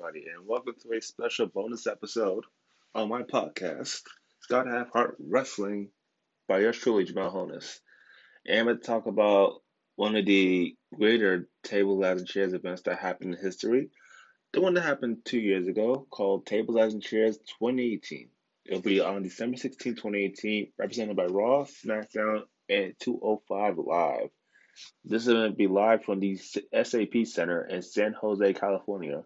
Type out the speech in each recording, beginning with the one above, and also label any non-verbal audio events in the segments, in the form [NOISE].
everybody, and welcome to a special bonus episode on my podcast, Scott Have Heart Wrestling by yours truly, Jamel Holness. And I'm going to talk about one of the greater table, and chairs events that happened in history. The one that happened two years ago called Table, Ladders, and Chairs 2018. It'll be on December 16, 2018, represented by Raw, SmackDown, and 205 Live. This is going to be live from the SAP Center in San Jose, California,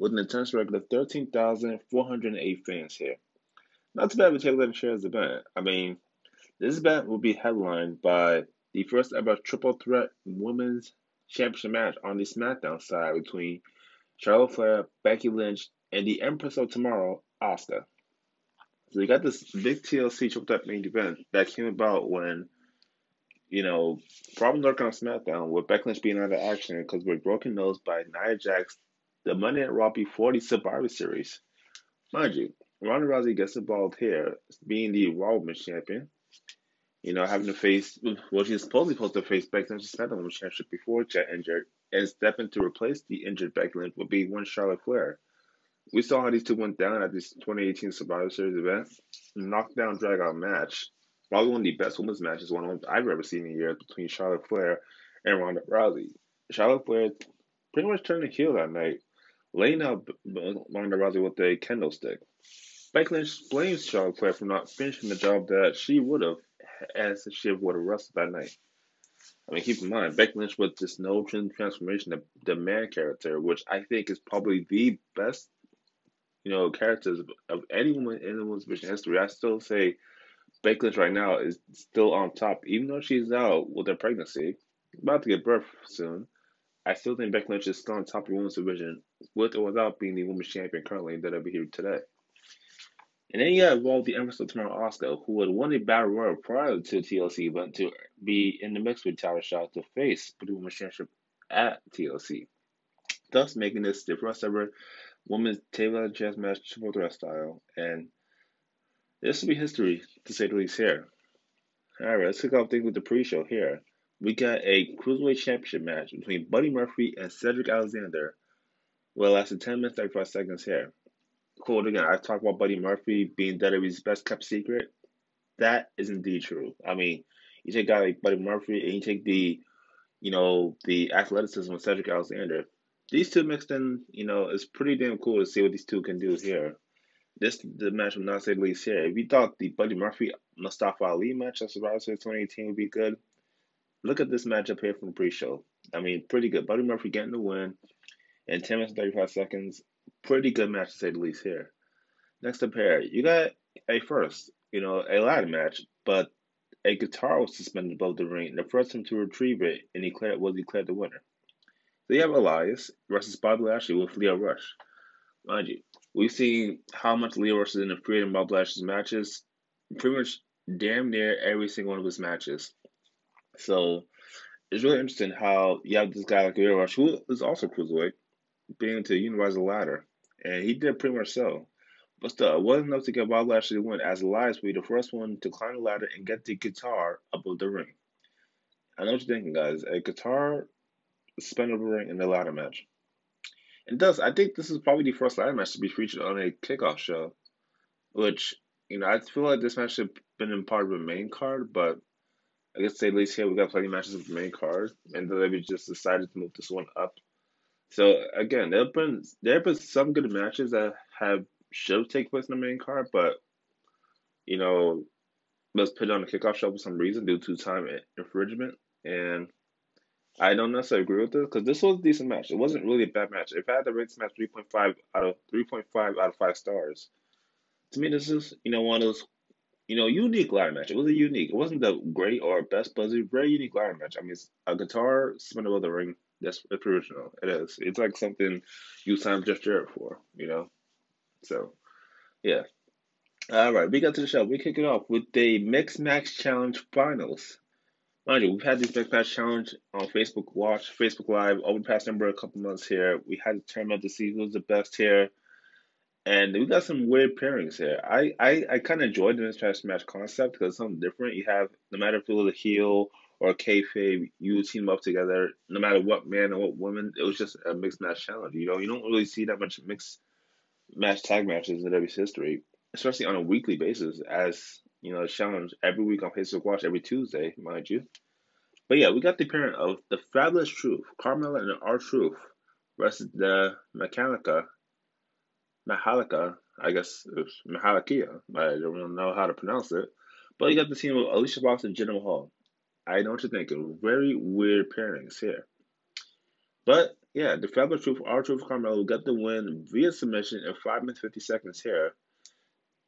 with an attendance record of 13,408 fans here. Not too bad a table and chairs event. I mean, this event will be headlined by the first ever triple threat women's championship match on the SmackDown side between Charlotte Flair, Becky Lynch, and the Empress of Tomorrow, Asuka. So you got this big TLC triple threat main event that came about when you know, problem lurking on SmackDown with Becky Lynch being out of action because we're broken nose by Nia Jax, the Monday Night Raw before the Survivor Series. Mind you, Ronda Rousey gets involved here, being the Raw Women's Champion. You know, having to face, well, she's supposedly supposed to face Becky Lynch SmackDown Women's Championship before she got injured, and stepping to replace the injured Becky Lynch would be one Charlotte Flair. We saw how these two went down at this 2018 Survivor Series event. Knockdown drag out match probably one of the best women's matches, one of I've ever seen in years between Charlotte Flair and Ronda Rousey. Charlotte Flair pretty much turned the heel that night, laying out Ronda Rousey with a candlestick. Lynch blames Charlotte Flair for not finishing the job that she would have as she would have wrestled that night. I mean, keep in mind, Becky Lynch with this no transformation, the, the man character, which I think is probably the best, you know, characters of, of any woman in the women's division history. I still say Becky Lynch right now is still on top, even though she's out with her pregnancy, about to give birth soon. I still think Becky Lynch is still on top of the women's division, with or without being the women's champion currently that I'll be here today. And then you have well, the Empress of Tomorrow Asuka, who had won a battle royal prior to TLC event to be in the mix with Tyler Shaw to face the women's championship at TLC, thus making this the first ever women's table chess match triple threat style. And this will be history, to say the least, here. Alright, let's kick off things with the pre show here. We got a Cruiserweight Championship match between Buddy Murphy and Cedric Alexander. Well, lasted 10 minutes, 35 seconds here. Cool, again, I talked about Buddy Murphy being WWE's best kept secret. That is indeed true. I mean, you take a guy like Buddy Murphy and you take the, you know, the athleticism of Cedric Alexander. These two mixed in, you know, it's pretty damn cool to see what these two can do here. This the match will not say the least here. If you thought the Buddy Murphy Mustafa Ali match at Survivor Series 2018 would be good, look at this matchup here from the pre-show. I mean, pretty good. Buddy Murphy getting the win in 10 minutes and 35 seconds. Pretty good match to say the least here. Next up here, you got a first, you know, a ladder match, but a guitar was suspended above the ring. The first time to retrieve it and declare was declared the winner. So you have Elias versus Bobby Lashley with Lio Rush. Mind you, we've seen how much Lio Rush is in interfered in Bob Lashley's matches, pretty much damn near every single one of his matches. So it's really interesting how you have this guy like Lio Rush, who is also cruiserweight, being to utilize the ladder, and he did pretty much so. But still, it wasn't enough to get Bob Lashley to win, as Elias would be the first one to climb the ladder and get the guitar above the ring. I know what you're thinking, guys. A guitar suspended ring in the ladder match. It does. I think this is probably the first ladder match to be featured on a kickoff show, which you know I feel like this match should have been in part of the main card, but I guess at least here we got plenty matches the main card, and WWE just decided to move this one up. So again, there have been there have been some good matches that have should take place in the main card, but you know, was put on the kickoff show for some reason due to time infringement, and I don't necessarily agree with this because this was a decent match. It wasn't really a bad match. If I had to rate this match three point five out of three point five out of five stars, to me this is you know one of those you know unique ladder match. It was a unique. It wasn't the great or best, but it was a very unique ladder match. I mean, a guitar spin above the ring. That's it's original. It is. It's like something you signed Jeff Jarrett for. You know, so yeah. All right, we got to the show. We kick it off with the Mixed Match Challenge Finals. Mind you, we've had this Mixed Match Challenge on Facebook Watch, Facebook Live over the past number of couple months here. We had a tournament to see who's the best here. And we got some weird pairings here. I, I, I kind of enjoyed the trash match concept because it's something different. You have, no matter if it was a heel or a kayfabe, you team up together, no matter what man or what woman. It was just a mixed match challenge. You know, you don't really see that much mixed match tag matches in WWE's history, especially on a weekly basis, as you know, challenge every week on Facebook Watch every Tuesday, mind you. But yeah, we got the pairing of the Fabulous Truth, Carmella and R-Truth versus the Mechanica, Mahalika, I guess it's Mahalakia. I don't really know how to pronounce it. But you hmm. got the team of Alicia Fox and Jinder Mahal. I know what you're thinking. Very weird pairings here. But yeah, the Fabulous Truth, R-Truth, Carmella got the win via submission in 5 minutes 50 seconds here.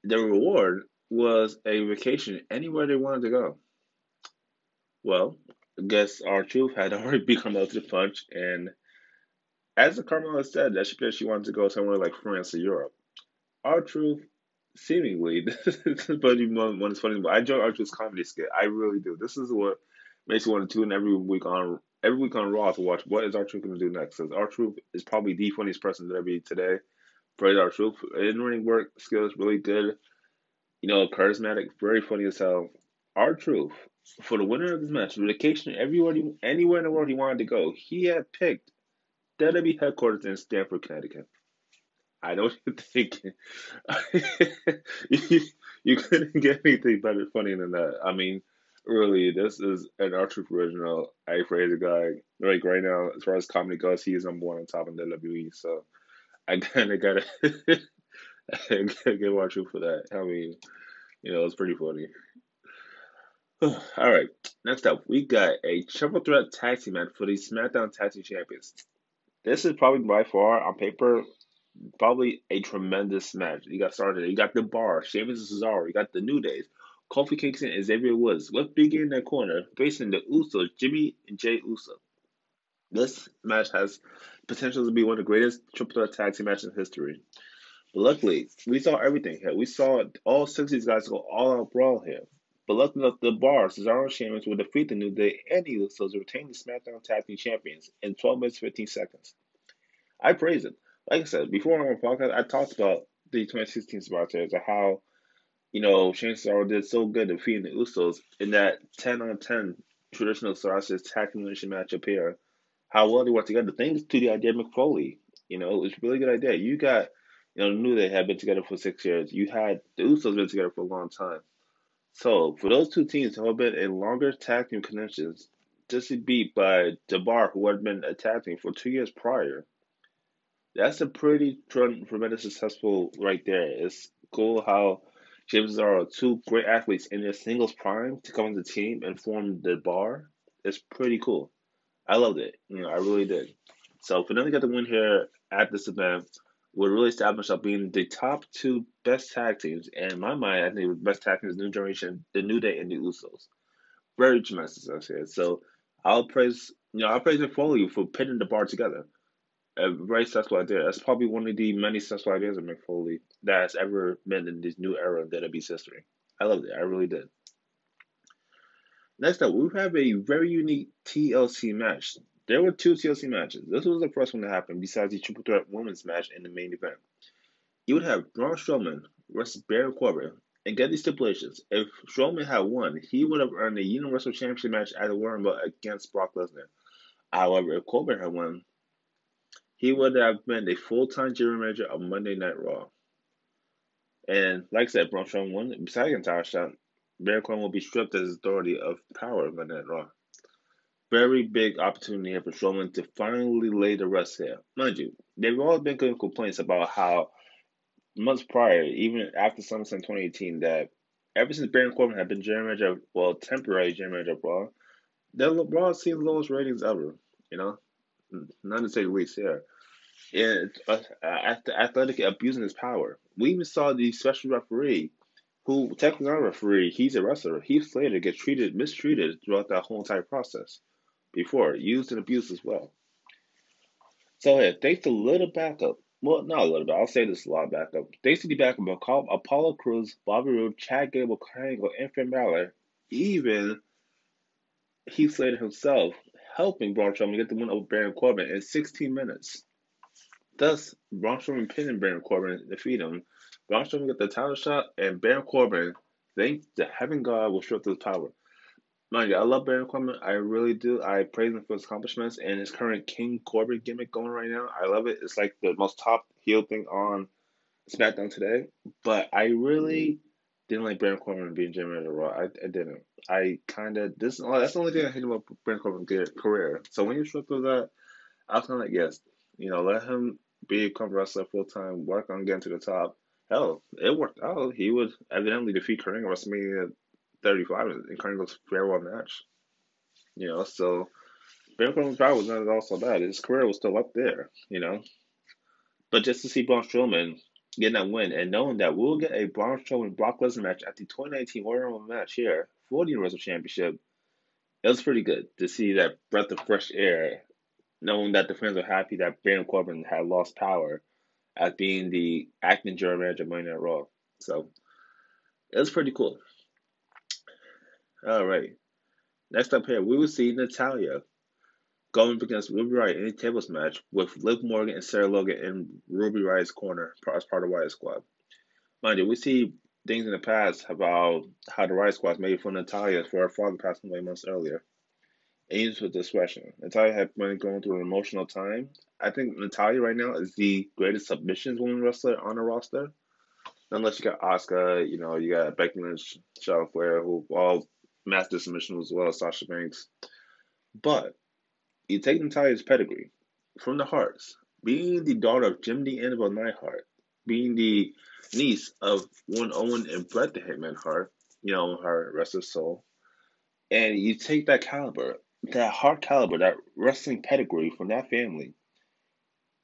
The reward was a vacation anywhere they wanted to go. Well, I guess R-Truth had [LAUGHS] already beat Carmella to the punch, and as the Carmella said, that she said she wanted to go somewhere like France or Europe. R-Truth, seemingly, [LAUGHS] this is funny one, one is funny, but I enjoy R-Truth's comedy skit. I really do. This is what makes me want to tune every week on every week on Raw to watch what is R-Truth going to do next. Because R-Truth is probably the funniest person that I be today. Praise R-Truth. In ring work skills really good. You know, charismatic, very funny as hell. R-Truth for the winner of this match, vacation everywhere, anywhere in the world he wanted to go. He had picked WWE headquarters in Stamford, Connecticut. I know what you're [LAUGHS] thinking. [LAUGHS] you, you couldn't get anything better funny than that. I mean, really, this is an R-Truth original. I praise guy. Like right now, as far as comedy goes, he is number one on top in the WWE. So I kind of gotta [LAUGHS] give R-Truth for that. I mean, you know, it's pretty funny. [SIGHS] All right, next up, we got a triple threat tag match for the SmackDown Tag Champions. This is probably by far on paper probably a tremendous match. You got started. You got the bar, Sheamus and Cesaro. You got the New Days, Kofi Kingston and Xavier Woods. With Big in that corner, facing the Usos, Jimmy and Jay Uso. This match has potential to be one of the greatest triple threat tag team matches in history. But luckily, we saw everything here. We saw all six of these guys go all out brawl here. But luckily enough, the bar, Cesaro and Sheamus will defeat the New Day and the Usos to retain the SmackDown Tag Team Champions in 12 minutes 15 seconds. I praise it. Like I said, before on my podcast, I talked about the 2016 Spartans and how, you know, Shane Cesaro did so good defeating the Usos in that 10 on 10 traditional Saracens tag team matchup here. How well they work together. Thanks to the idea of Mick Foley. You know, it was a really good idea. You got, you know, knew they had been together for six years. You had the Usos been together for a long time. So for those two teams to have been in longer team connections, just beat by the Bar, who had been attacking for two years prior, that's a pretty tremendous successful right there. It's cool how James are two great athletes in their singles prime to come into the team and form the bar. It's pretty cool. I loved it. You know, I really did. So to get the win here at this event would really establish up being the top two best tag teams. And in my mind, I think the best tag teams, New Generation, the New Day, and the Usos. Very tremendous here. So I'll praise, you know, I'll praise for you for putting the bar together a very successful idea. That's probably one of the many successful ideas of Mick Foley that has ever been in this new era of WWE's history. I loved it. I really did. Next up, we have a very unique TLC match. There were two TLC matches. This was the first one to happen besides the triple threat women's match in the main event. You would have Braun Strowman versus Baron Corbin. And get these stipulations. If Strowman had won, he would have earned a Universal Championship match at the Rumble against Brock Lesnar. However, if Corbin had won, he would have been a full time general manager of Monday Night Raw. And like I said, Braun Strowman won. Besides the entire shot, Baron Corbin will be stripped of his authority of power of Monday Night Raw. Very big opportunity here for Strowman to finally lay the rest here. Mind you, there have always been complaints about how months prior, even after SummerSlam 2018, that ever since Baron Corbin had been general manager, well, temporary general manager of Raw, that Raw seen the lowest ratings ever. You know, not to say the least here and uh, athletic abusing his power. We even saw the special referee, who technically not a referee, he's a wrestler. Heath Slater get treated, mistreated throughout that whole entire process before, used and abused as well. So yeah, thanks to little backup. Well, not a little bit. I'll say this a lot of backup. Thanks to the backup of Apollo Crews, Bobby Roode, Chad Gable, Triangle, and Finn Balor, even Heath Slater himself helping Braun Strowman get the win over Baron Corbin in 16 minutes. Thus, Braun Strowman pinning Baron Corbin, to defeat him. Braun Strowman get the title shot, and Baron Corbin, thank the heaven God, will show up to his power. Mind you, I love Baron Corbin. I really do. I praise him for his accomplishments and his current King Corbin gimmick going right now. I love it. It's like the most top heel thing on SmackDown today. But I really mm-hmm. didn't like Baron Corbin being Manager Raw. I, I didn't. I kind of this. That's the only thing I hate about Baron Corbin's career. So when you struck with that, I was kind of like, yes, you know, let him be a comp wrestler full time, work on getting to the top. Hell, it worked out. He would evidently defeat Kurt Angle WrestleMania 35 in Kurt Angle's farewell match. You know, so Baron Corbin's power was not at all so bad. His career was still up there, you know. But just to see Braun Strowman getting that win and knowing that we'll get a Braun Strowman Brock Lesnar match at the 2019 Royal Rumble match here for the Universal Championship, it was pretty good to see that breath of fresh air, knowing that the fans were happy that Baron Corbin had lost power at being the acting general manager of Monday Night Raw. So it was pretty cool. All right. Next up here, we will see Natalya going against Ruby Riott in a tables match with Liv Morgan and Sarah Logan in Ruby Riott's corner as part of Riott Squad. Mind you, we see things in the past about how the Riott Squad made fun of Natalya for her father passing away months earlier. And used with discretion. Natalya had been going through an emotional time. I think Natalya right now is the greatest submissions woman wrestler on the roster. Unless you got Asuka, you know, you got Becky Lynch, Charlotte Flair, who all master submission as well as Sasha Banks. But you take Natalya's pedigree from the Hearts, being the daughter of Jim the Anvil Neidhart, being the niece of one Owen and Bret the Hitman Hart, you know, her rest of soul, and you take that caliber, that Hart caliber, that wrestling pedigree from that family,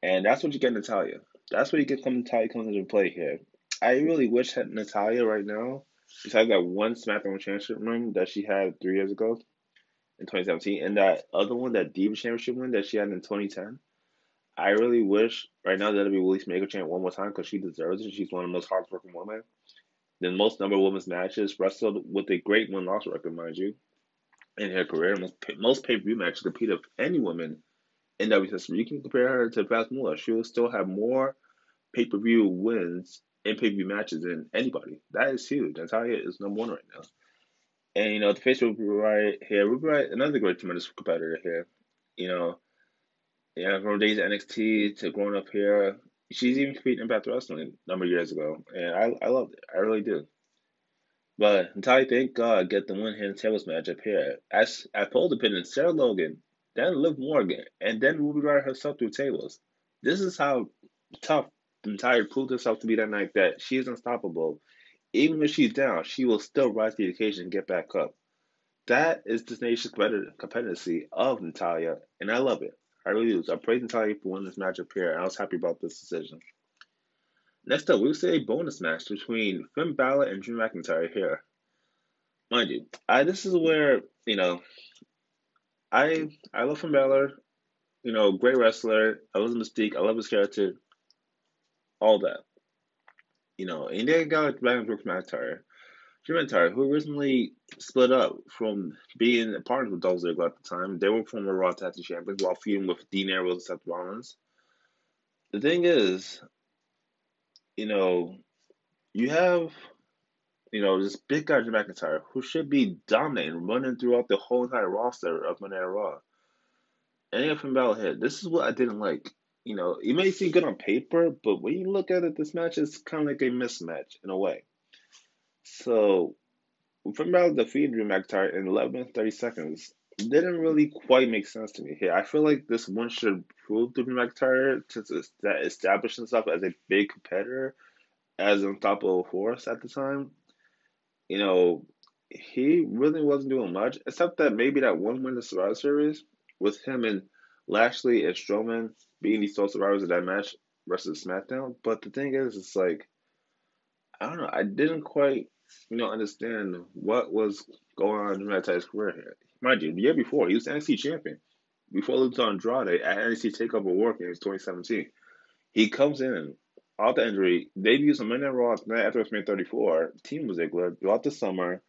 and that's what you get Natalya. That's where you get some Natalya comes into play here. I really wish that Natalya right now besides that one SmackDown Championship run that she had three years ago in 2017, and that other one, that Diva Championship win that she had in 2010, I really wish right now that it'll be released Mega Champ one more time because she deserves it. She's one of the most hardworking women. The most number of women's matches, wrestled with a great win loss record, mind you, in her career. Most most pay per view matches compete of any woman in WWE. You can compare her to Pat Muller. She will still have more pay per view wins in pay per view matches than anybody. That is huge. Natalya is number one right now. And you know, the face Ruby Riott here, Ruby Riott, another great tremendous competitor here. You know, yeah, from days at NXT to growing up here, she's even competed in Impact Wrestling a number of years ago, and I I loved it. I really do. But Natalya, thank God, get the one hand tables match up here. As I pulled the pin in Sarah Logan, then Liv Morgan, and then Ruby Riott herself through tables. This is how tough Natalya proved herself to be that night that she is unstoppable. Even if she's down, she will still rise to the occasion and get back up. That is the nation's competency of Natalya, and I love it. I really do. I praise Natalya for winning this match up here, and I was happy about this decision. Next up, we'll see a bonus match between Finn Balor and Drew McIntyre here. Mind you, I this is where, you know, I I love Finn Balor, you know, great wrestler. I love his Mystique. I love his character all that. You know, and then got back Brooks McIntyre. Drew McIntyre, who originally split up from being a partner with Dolph Ziggler at the time. They were former Raw Tag Team Champions while feuding with Dean Ambrose and Seth Rollins. The thing is, you know, you have, you know, this big guy Drew McIntyre who should be dominating, running throughout the whole entire roster of Monday Raw. And you have Finn. This is what I didn't like you know, it may seem good on paper, but when you look at it, this match is kind of like a mismatch in a way. So, from about defeating Drew McIntyre in 11 30 seconds didn't really quite make sense to me here. I feel like this one should prove to Drew McIntyre to establish himself as a big competitor, as an unstoppable force at the time. You know, he really wasn't doing much, except that maybe that one win the Survivor Series with him and Lashley and Strowman being the sole survivors of that match versus SmackDown. But the thing is, it's like I don't know. I didn't quite, you know, understand what was going on in McIntyre's career here. Mind you, the year before he was NXT champion. Before losing to Andrade at NXT Takeover War Games 2017, he comes in off the injury, debuts on Monday Raw night after WrestleMania 34. Team with Ziggler throughout the summer,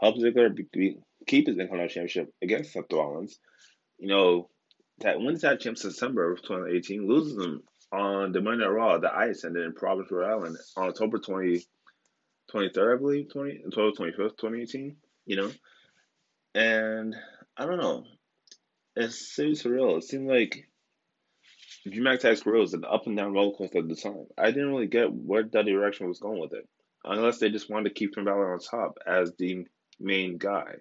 helps Ziggler be, be, keep his Intercontinental Championship against Seth Rollins. You know, that wins that championship December of 2018, loses them on the Monday Night Raw that I attended in Providence, Rhode Island on October 20, 23rd, I believe, 20, October 25th, 2018, you know? And I don't know. It's so surreal. It seemed like Drew McIntyre's career was an up and down roller coaster at the time. I didn't really get where that direction was going with it. Unless they just wanted to keep Finn Balor on top as the main guy.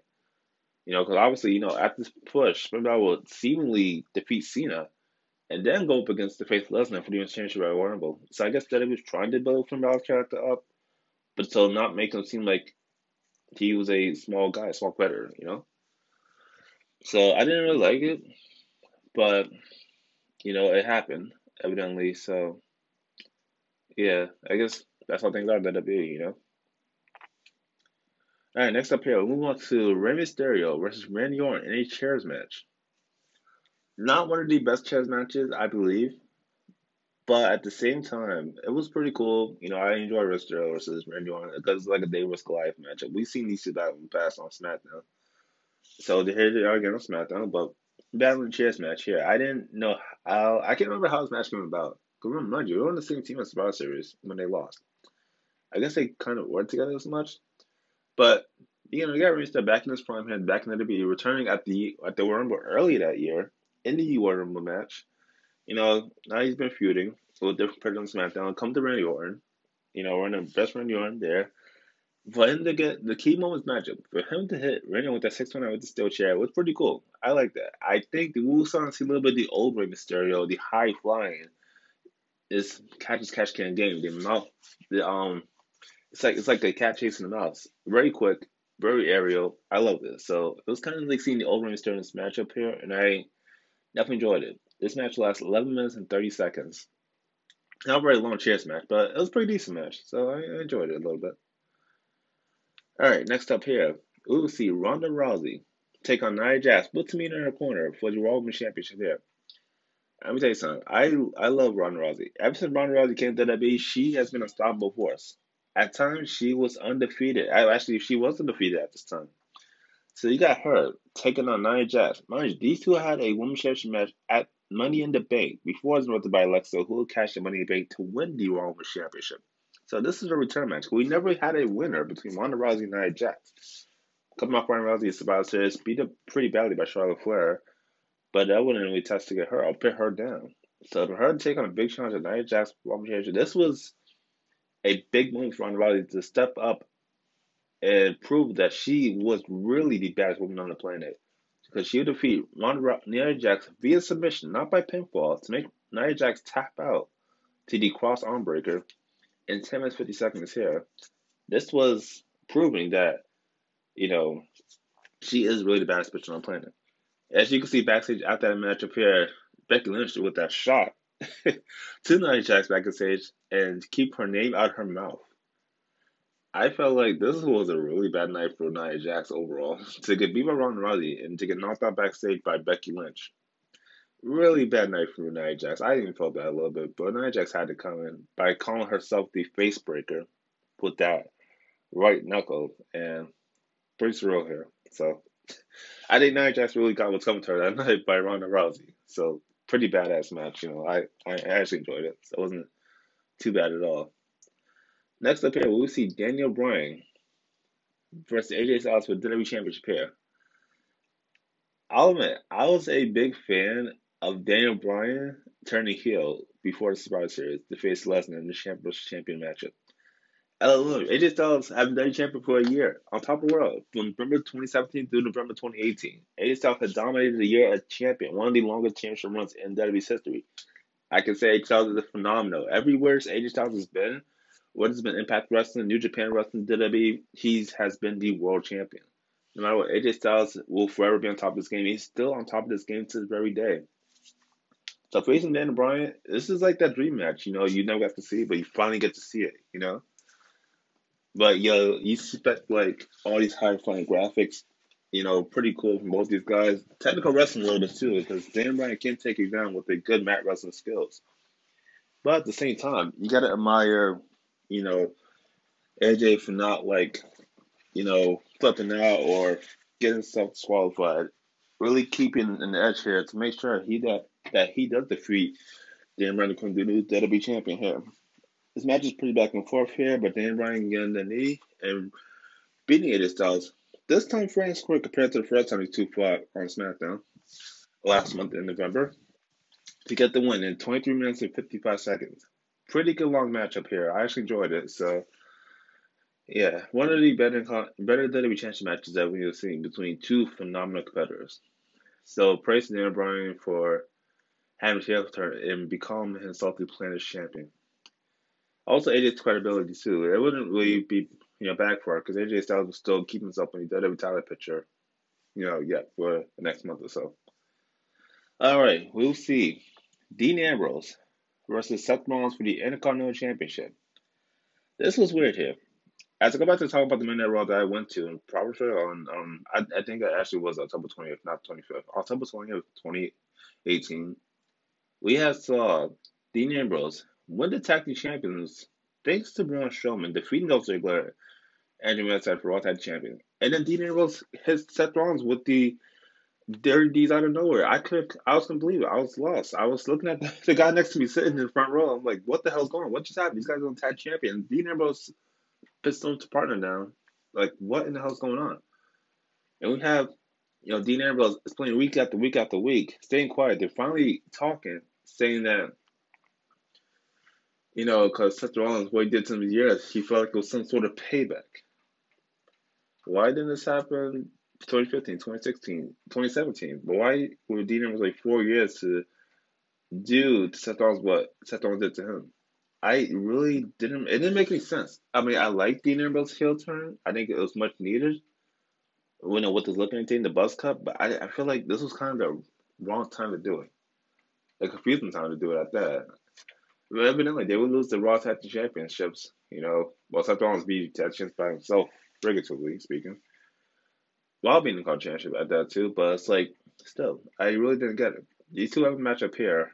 You know, because obviously, you know, at this push, Balor will seemingly defeat Cena and then go up against the face Lesnar for the championship at Rumble. So I guess that was trying to build Finn Balor's character up, but still not make him seem like he was a small guy, a small veteran, you know? So I didn't really like it, but, you know, it happened, evidently. So, yeah, I guess that's how things are at WWE, you know? All right, next up here, we'll move on to Rey Mysterio versus Randy Orton in a chairs match. Not one of the best chairs matches, I believe. But at the same time, it was pretty cool. You know, I enjoy Mysterio versus Randy Orton because it's like a Day vs. Goliath matchup. We've seen these two battles in the past on SmackDown. So they're here they are again on SmackDown, but battling chairs match here. I didn't know how, I can't remember how this match came about. Because remember, you, we were on the same team as Survivor Series when they lost. I guess they kind of worked together as much. But, you know, we got Rey back in his prime, head back in the WWE, returning at the at the Rumble early that year in the Royal Rumble match. You know, now he's been feuding with different people on SmackDown. Come to Randy Orton. You know, we're in the best Randy Orton there. For him to get the key moment moments matchup, for him to hit Randy with that six one with the steel chair was pretty cool. I like that. I think the Wu Song see a little bit the old Rey Mysterio, the high flying, is catch as catch can game. The mouth, the um, it's like it's like a cat chasing the mouse. Very quick, very aerial. I love this. So it was kind of like seeing the old Rey Mysterio in this matchup here, and I Definitely enjoyed it. This match lasted 11 minutes and 30 seconds. Not a very long chance match, but it was a pretty decent match, so I enjoyed it a little bit. All right, next up here, we will see Ronda Rousey take on Nia Jax with Tamina in her corner for the Raw Women's Championship here. Let me tell you something. I I love Ronda Rousey. Ever since Ronda Rousey came to WWE, she has been a unstoppable force. At times, she was undefeated. Actually, she was undefeated at this time. So you got her taking on Nia Jax. Mind you, these two had a women's championship match at Money in the Bank before it was interrupted by Alexa, who cashed the Money in the Bank to win the Women's Championship. So this is a return match. We never had a winner between Ronda Rousey and Nia Jax. Coming off Ronda Rousey, Survivor Series, beat up pretty badly by Charlotte Flair, but that wouldn't really test to get her. I'll put her down. So for her to take on a big challenge at Nia Jax Championship, this was a big moment for Ronda Rousey to step up and prove that she was really the baddest woman on the planet. Because she would defeat Ronda Nia Jax via submission, not by pinfall, to make Nia Jax tap out to the cross arm breaker in 10 minutes 50 seconds here. This was proving that, you know, she is really the baddest bitch on the planet. As you can see backstage after that match up here, Becky Lynch with that shot to Nia Jax backstage and keep her name out of her mouth. I felt like this was a really bad night for Nia Jax overall. [LAUGHS] to get beat by Ronda Rousey and to get knocked out backstage by Becky Lynch. Really bad night for Nia Jax. I even felt bad a little bit, but Nia Jax had to come in by calling herself the face breaker with that right knuckle and pretty surreal here. So [LAUGHS] I think Nia Jax really got what's coming to her that [LAUGHS] night by Ronda Rousey. So pretty badass match, you know. I, I actually enjoyed it. So it wasn't too bad at all. Next up here, we'll see Daniel Bryan versus AJ Styles for WWE Championship here. I'll admit, I was a big fan of Daniel Bryan turning heel before the Survivor Series to face Lesnar in the Champion Champion matchup. Look, AJ Styles has been WWE champion for a year on top of the world from November 2017 through November 2018. AJ Styles has dominated the year as champion, one of the longest championship runs in WWE's history. I can say Styles is phenomenal. Everywhere AJ Styles has been, what has been Impact Wrestling, New Japan Wrestling, WWE, he has been the world champion. No matter what, AJ Styles will forever be on top of this game. He's still on top of this game to this very day. So facing Daniel Bryan, this is like that dream match, you know, you never got to see, but you finally get to see it, you know? But yo, you expect like all these high flying graphics, you know, pretty cool from both these guys. Technical wrestling bit too, because Dan Bryan can take you down with a good mat wrestling skills. But at the same time, you gotta admire you know, AJ for not like, you know, flipping out or getting self disqualified. Really keeping an edge here to make sure he that that he does defeat Dan Bryan becoming the new WWE champion here. This match is pretty back and forth here, but Dan Bryan getting the knee and beating AJ Styles. This time, Frank scored compared to the first time he two fought on SmackDown last month in November to get the win in 23 minutes and 55 seconds. Pretty good long matchup here. I actually enjoyed it. So, yeah, one of the better better WWE Championship matches that we have seen between two phenomenal competitors. So, praise to Dan Bryan for having his turn and become himself the Planet's champion. Also, AJ's credibility too. It wouldn't really be you know back for because AJ Styles will still keep himself in the WWE title picture, you know, yet for the next month or so. All right, we'll see. Dean Ambrose versus Seth Rollins for the Intercontinental Championship. This was weird here. As I go back to talk about the Monday Raw that I went to in Providence on, um, I, I think it actually was October 20th, not 25th. October 20th, 2018. We had saw Dean Ambrose win the tag team champions thanks to Braun Strowman defeating Dolph Ziggler and McIntyre for Raw Tag Champion. And then Dean Ambrose hits Seth Rollins with the dirty deeds out of nowhere. I couldn't, I was gonna believe it. I was lost. I was looking at the, [LAUGHS] the, guy next to me sitting in the front row. I'm like, what the hell's going on? What just happened? These guys are on tag champion. Dean Ambrose to partner down. Like, what in the hell's going on? And we have, you know, Dean Ambrose is playing week after week after week, staying quiet. They're finally talking, saying that, you know, because Seth Rollins, what he did to him years, he felt like it was some sort of payback. Why didn't this happen 2015, 2016, 2017. But why were Dean was like four years to do to Seth Rollins what Seth Rollins did to him? I really didn't. It didn't make any sense. I mean, I like Dean Ambrose's heel turn. I think it was much needed. When with the looking thing, the buzz cut, but I, I feel like this was kind of the wrong time to do it. A confusing time to do it at that. Evidently, they would lose the Raw Tag Team Championships. You know, well, Seth Rollins beat Tag Champs by himself, figuratively speaking while being the college championship at that too. But it's like still, I really didn't get it. These two have a matchup here.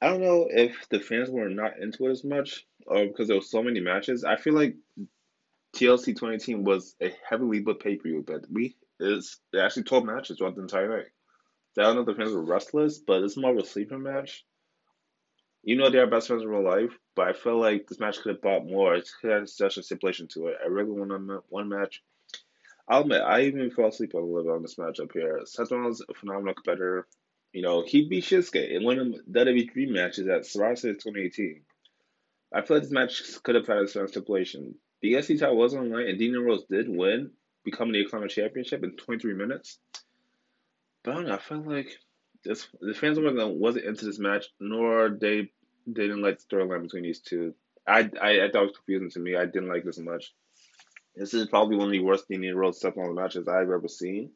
I don't know if the fans were not into it as much um, or because there were so many matches. I feel like TLC 2018 was a heavily booked pay per view, but we it's actually 12 matches throughout the entire night. I don't know if the fans were restless, but it's more of a sleeper match. You know they are best friends in real life, but I feel like this match could have brought more. It have such a stipulation to it. I really want one match I'll admit, I even fell asleep a little bit on this match up here. Seth Rollins a phenomenal competitor. You know, he beat Shinsuke in one of the WWE matches at Survivor Series 2018. I feel like this match could have had a certain stipulation. The SC title was on line, and Dean Rose did win, becoming the Economic Championship in 23 minutes. But I don't know, I felt like this the fans wasn't wasn't into this match, nor they, didn't like the storyline between these two. I, I I thought it was confusing to me. I didn't like this much. This is probably one of the worst Dean Rose step on the matches I've ever seen.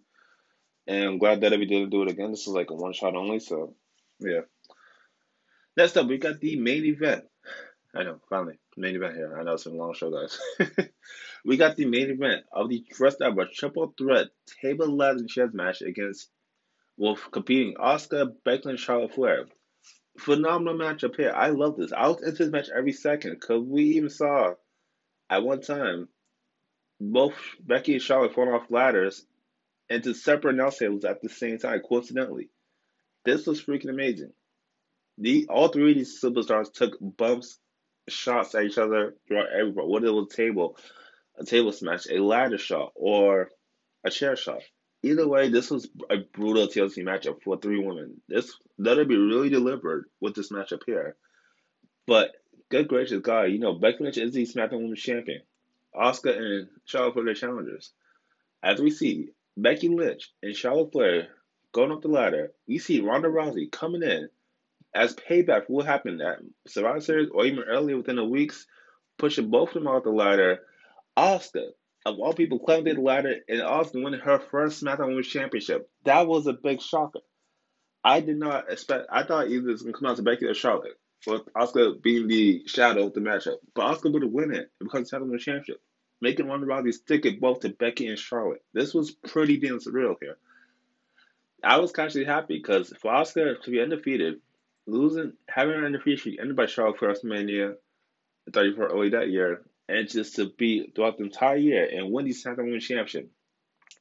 And I'm glad that we didn't do it again. This is like a one shot only, so yeah. Next up, we got the main event. I know, finally, main event here. I know it's been a long show, guys. [LAUGHS] we got the main event of the first ever triple threat table ladder chairs match against Wolf competing Asuka, Becky, and Charlotte Flair. Phenomenal matchup here. I love this. I was into this match every second because we even saw at one time both Becky and Charlotte falling off ladders into separate announce tables at the same time, coincidentally. This was freaking amazing. The all three of these superstars took bumps, shots at each other throughout everywhere. Whether it was a table, a table smash, a ladder shot, or a chair shot. Either way, this was a brutal TLC matchup for three women. This that'll be really deliberate with this matchup here. But good gracious God, you know Becky Lynch is the SmackDown Women's Champion. Asuka and Charlotte Flair challengers. As we see Becky Lynch and Charlotte Flair going up the ladder, we see Ronda Rousey coming in as payback for what happened at Survivor Series or even earlier within the weeks, pushing both of them out the ladder. Asuka, of all people, climbing the ladder and Asuka winning her first SmackDown Women's Championship. That was a big shocker. I did not expect. I thought either it was going to come out to Becky or Charlotte with Asuka being the shadow of the matchup. But Asuka would have won it because it's having the championship. Making Ronda Rousey stick it both to Becky and Charlotte. This was pretty damn surreal here. I was actually happy because for Asuka to be undefeated, losing, having an undefeated streak ended by Charlotte for WrestleMania 34 early that year, and just to be throughout the entire year and win the SmackDown Women's Championship.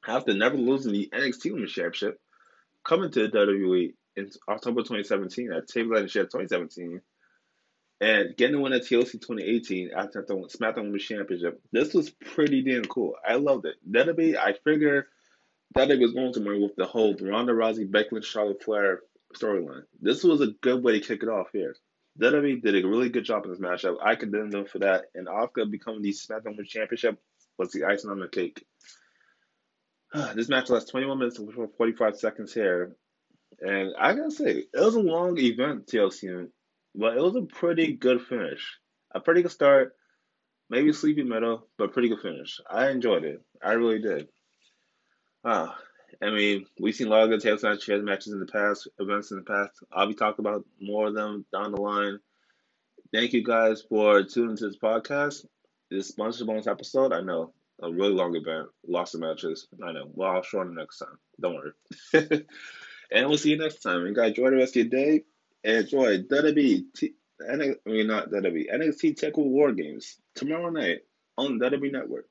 After never losing the NXT Women's Championship, coming to the WWE in October 2017 at Table Share 2017, and getting to win at TLC 2018 after the SmackDown Women's Championship. This was pretty damn cool. I loved it. That'll be, I figured that it was going somewhere with the whole Ronda Rousey, Becky Lynch, Charlotte Flair storyline. This was a good way to kick it off here. WWE did a really good job in this matchup. I condemn them for that. And Asuka becoming the SmackDown Championship was the icing on the cake. [SIGHS] this match lasts 21 minutes and 45 seconds here. And I gotta say, it was a long event, TLC, but it was a pretty good finish. A pretty good start, maybe sleepy middle, but pretty good finish. I enjoyed it. I really did. Ah, I mean, we've seen a lot of good tag matches, matches in the past, events in the past. I'll be talking about more of them down the line. Thank you guys for tuning to this podcast. This sponsor bonus episode, I know, a really long event, lots of matches. I know. Well, I'll show you next time. Don't worry. [LAUGHS] and we'll see you next time. You guys enjoy the rest of your day. Enjoy WWE, T- I mean, not WWE, NXT Tech War Games tomorrow night on WWE Network.